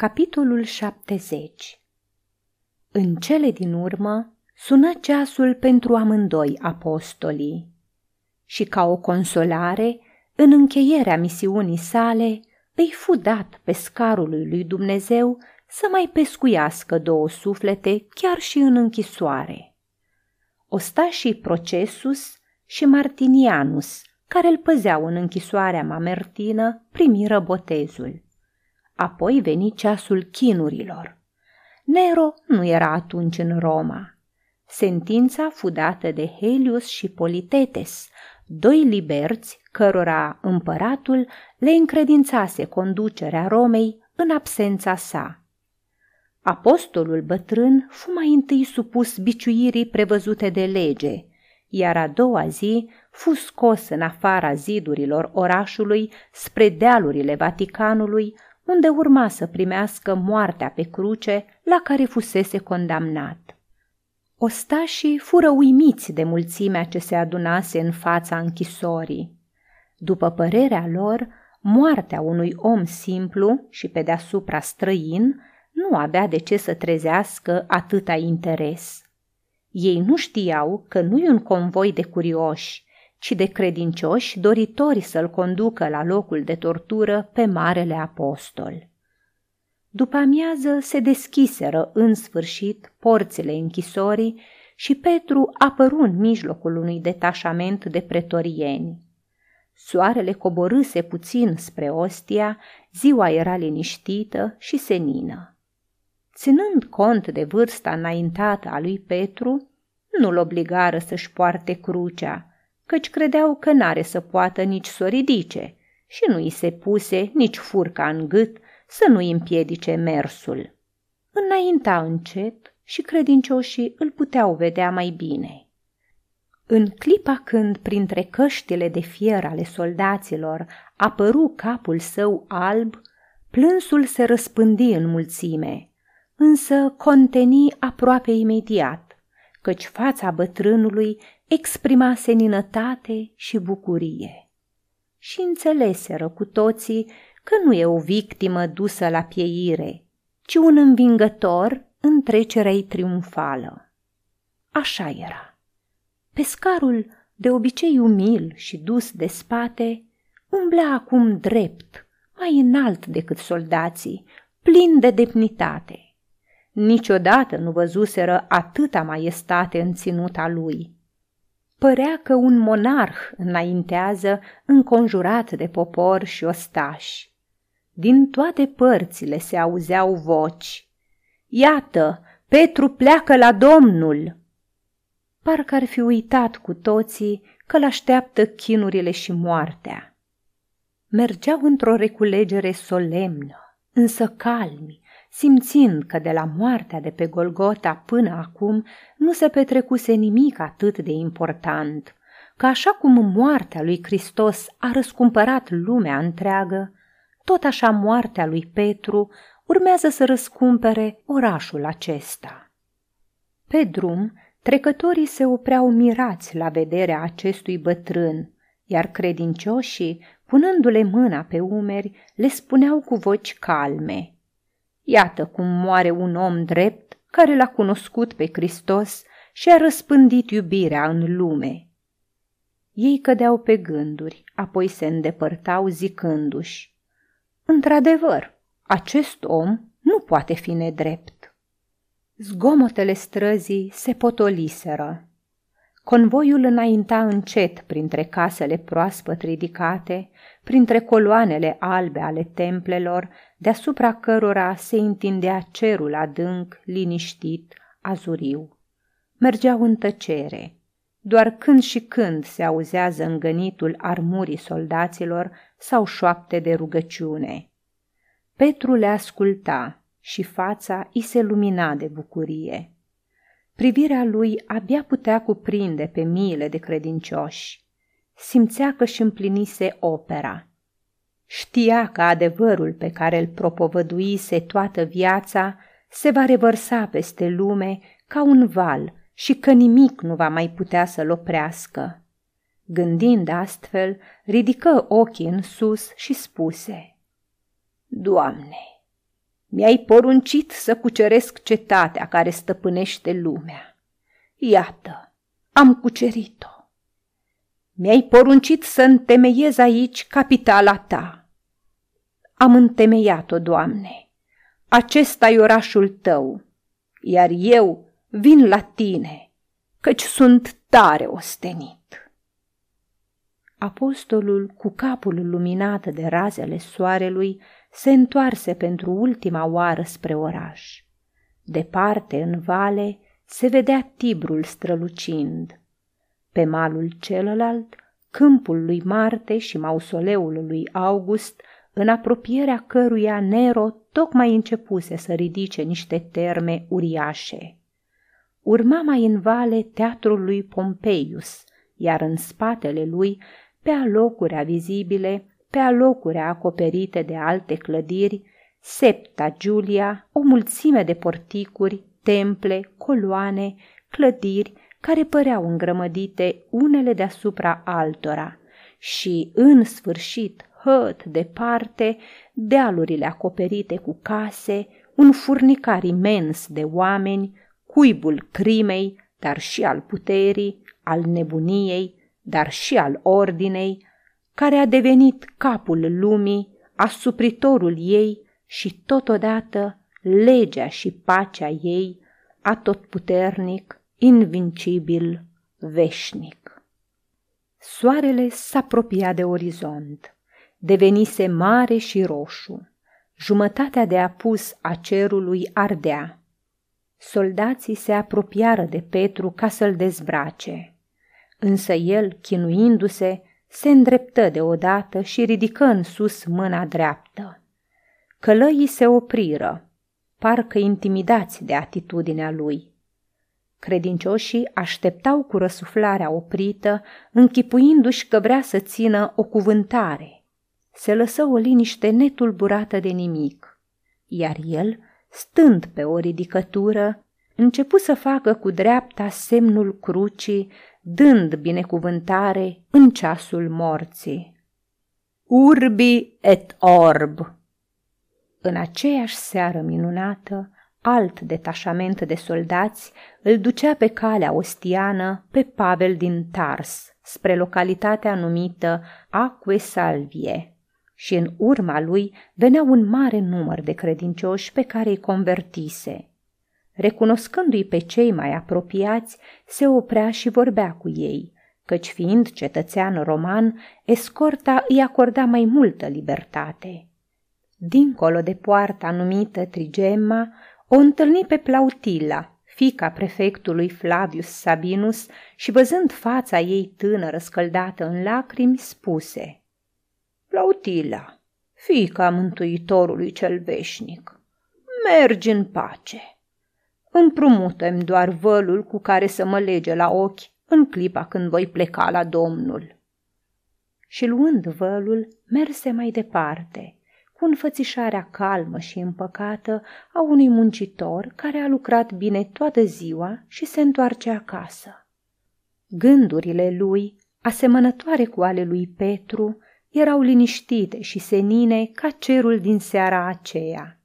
Capitolul 70 În cele din urmă sună ceasul pentru amândoi apostolii și ca o consolare, în încheierea misiunii sale, îi fu dat pescarului lui Dumnezeu să mai pescuiască două suflete chiar și în închisoare. Ostașii Procesus și Martinianus, care îl păzeau în închisoarea mamertină, primiră botezul. Apoi veni ceasul chinurilor. Nero nu era atunci în Roma. Sentința fu dată de Helius și Politetes, doi liberți cărora împăratul le încredințase conducerea Romei în absența sa. Apostolul bătrân fu mai întâi supus biciuirii prevăzute de lege, iar a doua zi fu scos în afara zidurilor orașului spre dealurile Vaticanului, unde urma să primească moartea pe cruce la care fusese condamnat. Ostașii fură uimiți de mulțimea ce se adunase în fața închisorii. După părerea lor, moartea unui om simplu și pe deasupra străin nu avea de ce să trezească atâta interes. Ei nu știau că nu-i un convoi de curioși, ci de credincioși doritori să-l conducă la locul de tortură pe Marele Apostol. După amiază se deschiseră în sfârșit porțile închisorii și Petru apăru în mijlocul unui detașament de pretorieni. Soarele coborâse puțin spre Ostia, ziua era liniștită și senină. Ținând cont de vârsta înaintată a lui Petru, nu-l obligară să-și poarte crucea, căci credeau că n-are să poată nici să o ridice și nu i se puse nici furca în gât să nu-i împiedice mersul. Înainta încet și credincioșii îl puteau vedea mai bine. În clipa când, printre căștile de fier ale soldaților, apăru capul său alb, plânsul se răspândi în mulțime, însă conteni aproape imediat, căci fața bătrânului exprima seninătate și bucurie. Și înțeleseră cu toții că nu e o victimă dusă la pieire, ci un învingător în trecerea triumfală. Așa era. Pescarul, de obicei umil și dus de spate, umblea acum drept, mai înalt decât soldații, plin de demnitate. Niciodată nu văzuseră atâta maestate în ținuta lui. Părea că un monarh înaintează înconjurat de popor și ostași. Din toate părțile se auzeau voci. Iată, Petru pleacă la Domnul! Parcă ar fi uitat cu toții că l-așteaptă chinurile și moartea. Mergeau într-o reculegere solemnă, însă calmi, simțind că de la moartea de pe Golgota până acum nu se petrecuse nimic atât de important, că așa cum moartea lui Hristos a răscumpărat lumea întreagă, tot așa moartea lui Petru urmează să răscumpere orașul acesta. Pe drum, trecătorii se opreau mirați la vederea acestui bătrân, iar credincioșii, punându-le mâna pe umeri, le spuneau cu voci calme – Iată cum moare un om drept care l-a cunoscut pe Hristos și a răspândit iubirea în lume. Ei cădeau pe gânduri, apoi se îndepărtau zicându-și, Într-adevăr, acest om nu poate fi nedrept. Zgomotele străzii se potoliseră. Convoiul înainta încet printre casele proaspăt ridicate, printre coloanele albe ale templelor, deasupra cărora se întindea cerul adânc, liniștit, azuriu. Mergeau în tăcere. Doar când și când se auzea zângănitul armurii soldaților sau șoapte de rugăciune. Petru le asculta și fața îi se lumina de bucurie. Privirea lui abia putea cuprinde pe miile de credincioși. Simțea că și împlinise opera. Știa că adevărul pe care îl propovăduise toată viața se va revărsa peste lume ca un val și că nimic nu va mai putea să-l oprească. Gândind astfel, ridică ochii în sus și spuse, Doamne, Mi-ai poruncit să cuceresc cetatea care stăpânește lumea. Iată, am cucerit-o. Mi-ai poruncit să întemeiez aici capitala ta. Am întemeiat-o, Doamne. Acesta e orașul tău, iar eu vin la tine, căci sunt tare ostenit. Apostolul, cu capul luminat de razele soarelui, se întoarse pentru ultima oară spre oraș. Departe, în vale, se vedea Tibrul strălucind. Pe malul celălalt, câmpul lui Marte și mausoleul lui August, în apropierea căruia Nero tocmai începuse să ridice niște terme uriașe. Urma mai în vale teatrul lui Pompeius, iar în spatele lui, pe alocuri vizibile, pe alocuri acoperite de alte clădiri, Septa Giulia, o mulțime de porticuri, temple, coloane, clădiri care păreau îngrămădite unele deasupra altora și, în sfârșit, hăt departe, dealurile acoperite cu case, un furnicar imens de oameni, cuibul crimei, dar și al puterii, al nebuniei, dar și al ordinei, care a devenit capul lumii, asupritorul ei și totodată legea și pacea ei, atotputernic, invincibil, veșnic. Soarele s-apropia de orizont, devenise mare și roșu, jumătatea de apus a cerului ardea. Soldații se apropiară de Petru ca să-l dezbrace, însă el, chinuindu-se, se îndreptă deodată și ridică în sus mâna dreaptă. Călăii se opriră, parcă intimidați de atitudinea lui. Credincioșii așteptau cu răsuflarea oprită, închipuindu-și că vrea să țină o cuvântare. Se lăsă o liniște netulburată de nimic, iar el, stând pe o ridicătură, începu să facă cu dreapta semnul crucii, dând binecuvântare în ceasul morții. Urbi et orb! În aceeași seară minunată, alt detașament de soldați îl ducea pe calea ostiană pe Pavel din Tars, spre localitatea numită Acque Salvie, și în urma lui venea un mare număr de credincioși pe care îi convertise. Recunoscându-i pe cei mai apropiați, se oprea și vorbea cu ei, căci fiind cetățean roman, escorta îi acorda mai multă libertate. Dincolo de poarta numită Trigemma, o întâlni pe Plautila, fica prefectului Flavius Sabinus, și văzând fața ei tânără scăldată în lacrimi, spuse Plautila, fica Mântuitorului cel veșnic, mergi în pace. Împrumută-mi doar vălul cu care să mă lege la ochi în clipa când voi pleca la Domnul. Și luând vălul, merse mai departe – cu înfățișarea calmă și împăcată a unui muncitor care a lucrat bine toată ziua și se întoarce acasă. Gândurile lui, asemănătoare cu ale lui Petru, erau liniștite și senine ca cerul din seara aceea.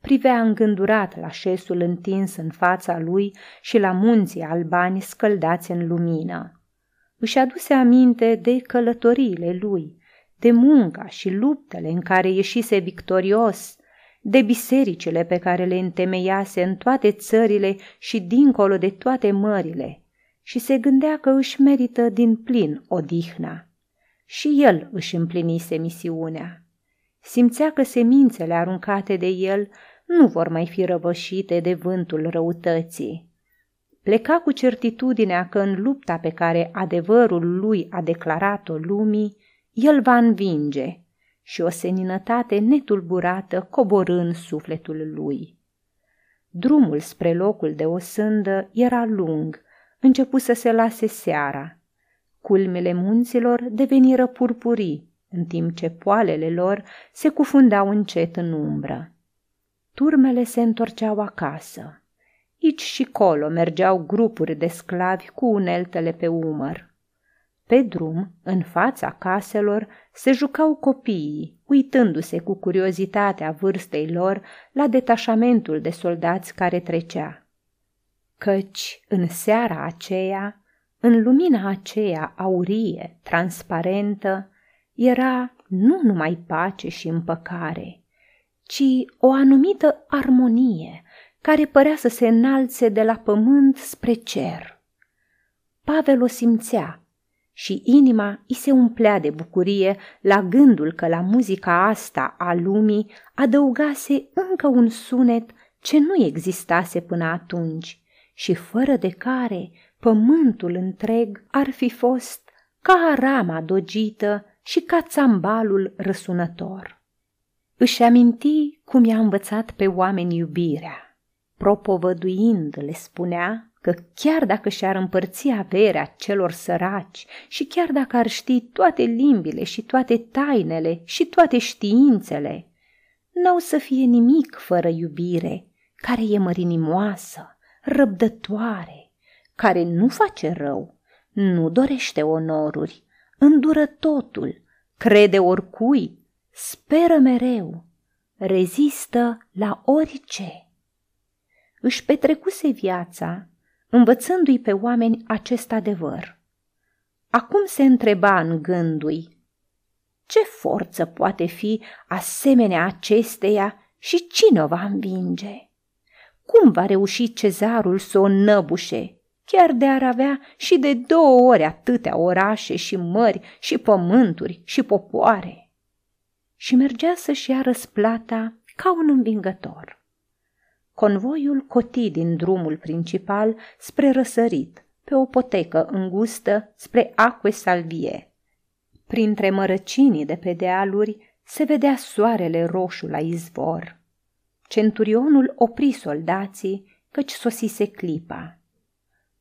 Privea îngândurat la șesul întins în fața lui și la munții albani scăldați în lumină. Își aduse aminte de călătoriile lui, de munca și luptele în care ieșise victorios, de bisericile pe care le întemeiase în toate țările și dincolo de toate mările, și se gândea că își merită din plin odihna. Și el își împlinise misiunea. Simțea că semințele aruncate de el nu vor mai fi răvășite de vântul răutății. Pleca cu certitudinea că în lupta pe care adevărul lui a declarat-o lumii, el va învinge și o seninătate netulburată coborând sufletul lui. Drumul spre locul de o sândă era lung, începu să se lase seara. Culmele munților deveniră purpurii, în timp ce poalele lor se cufundau încet în umbră. Turmele se întorceau acasă. Aici și colo mergeau grupuri de sclavi cu uneltele pe umăr. Pe drum, în fața caselor, se jucau copiii, uitându-se cu curiozitatea vârstei lor la detașamentul de soldați care trecea. Căci, în seara aceea, în lumina aceea aurie, transparentă, era nu numai pace și împăcare, ci o anumită armonie care părea să se înalțe de la pământ spre cer. Pavel o simțea și inima îi se umplea de bucurie la gândul că la muzica asta a lumii adăugase încă un sunet ce nu existase până atunci și fără de care pământul întreg ar fi fost ca arama dogită și ca țambalul răsunător. Își aminti cum i-a învățat pe oameni iubirea. Propovăduind, le spunea că chiar dacă și-ar împărți averea celor săraci și chiar dacă ar ști toate limbile și toate tainele și toate științele, n-au să fie nimic fără iubire, care e mărinimoasă, răbdătoare, care nu face rău, nu dorește onoruri, îndură totul, crede oricui, speră mereu, rezistă la orice. Își petrecuse viața învățându-i pe oameni acest adevăr. Acum se întreba în gândui, ce forță poate fi asemenea acesteia și cine o va învinge? Cum va reuși cezarul să o năbușe chiar de ar avea și de două ori atâtea orașe și mări și pământuri și popoare. Și mergea să-și ia răsplata ca un învingător. Convoiul coti din drumul principal spre răsărit, pe o potecă îngustă spre Acque Salvie. Printre mărăcinii de pe dealuri se vedea soarele roșu la izvor. Centurionul opri soldații, căci sosise clipa.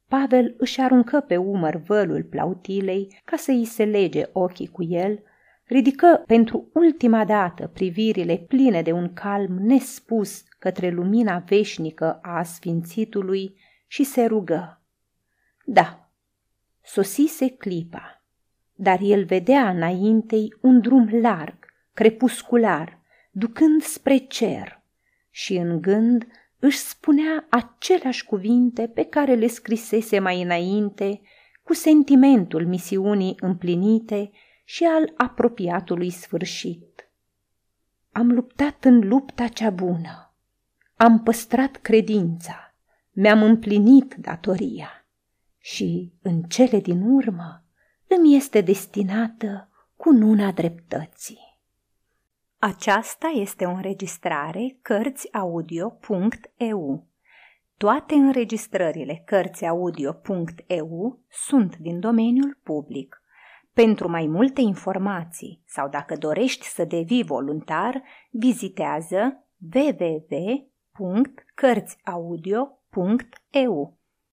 Pavel își aruncă pe umăr vălul plautilei ca să îi se lege ochii cu el, ridică pentru ultima dată privirile pline de un calm nespus către lumina veșnică a sfințitului și se rugă. Da, sosise clipa, dar el vedea înaintei un drum larg, crepuscular, ducând spre cer și în gând își spunea aceleași cuvinte pe care le scrisese mai înainte, cu sentimentul misiunii împlinite și al apropiatului sfârșit. Am luptat în lupta cea bună, am păstrat credința, mi-am împlinit datoria și, în cele din urmă, îmi este destinată cununa dreptății. Aceasta este o înregistrare Cărțiaudio.eu. Toate înregistrările Cărțiaudio.eu sunt din domeniul public. Pentru mai multe informații sau dacă dorești să devii voluntar, vizitează www.cărțiaudio.eu.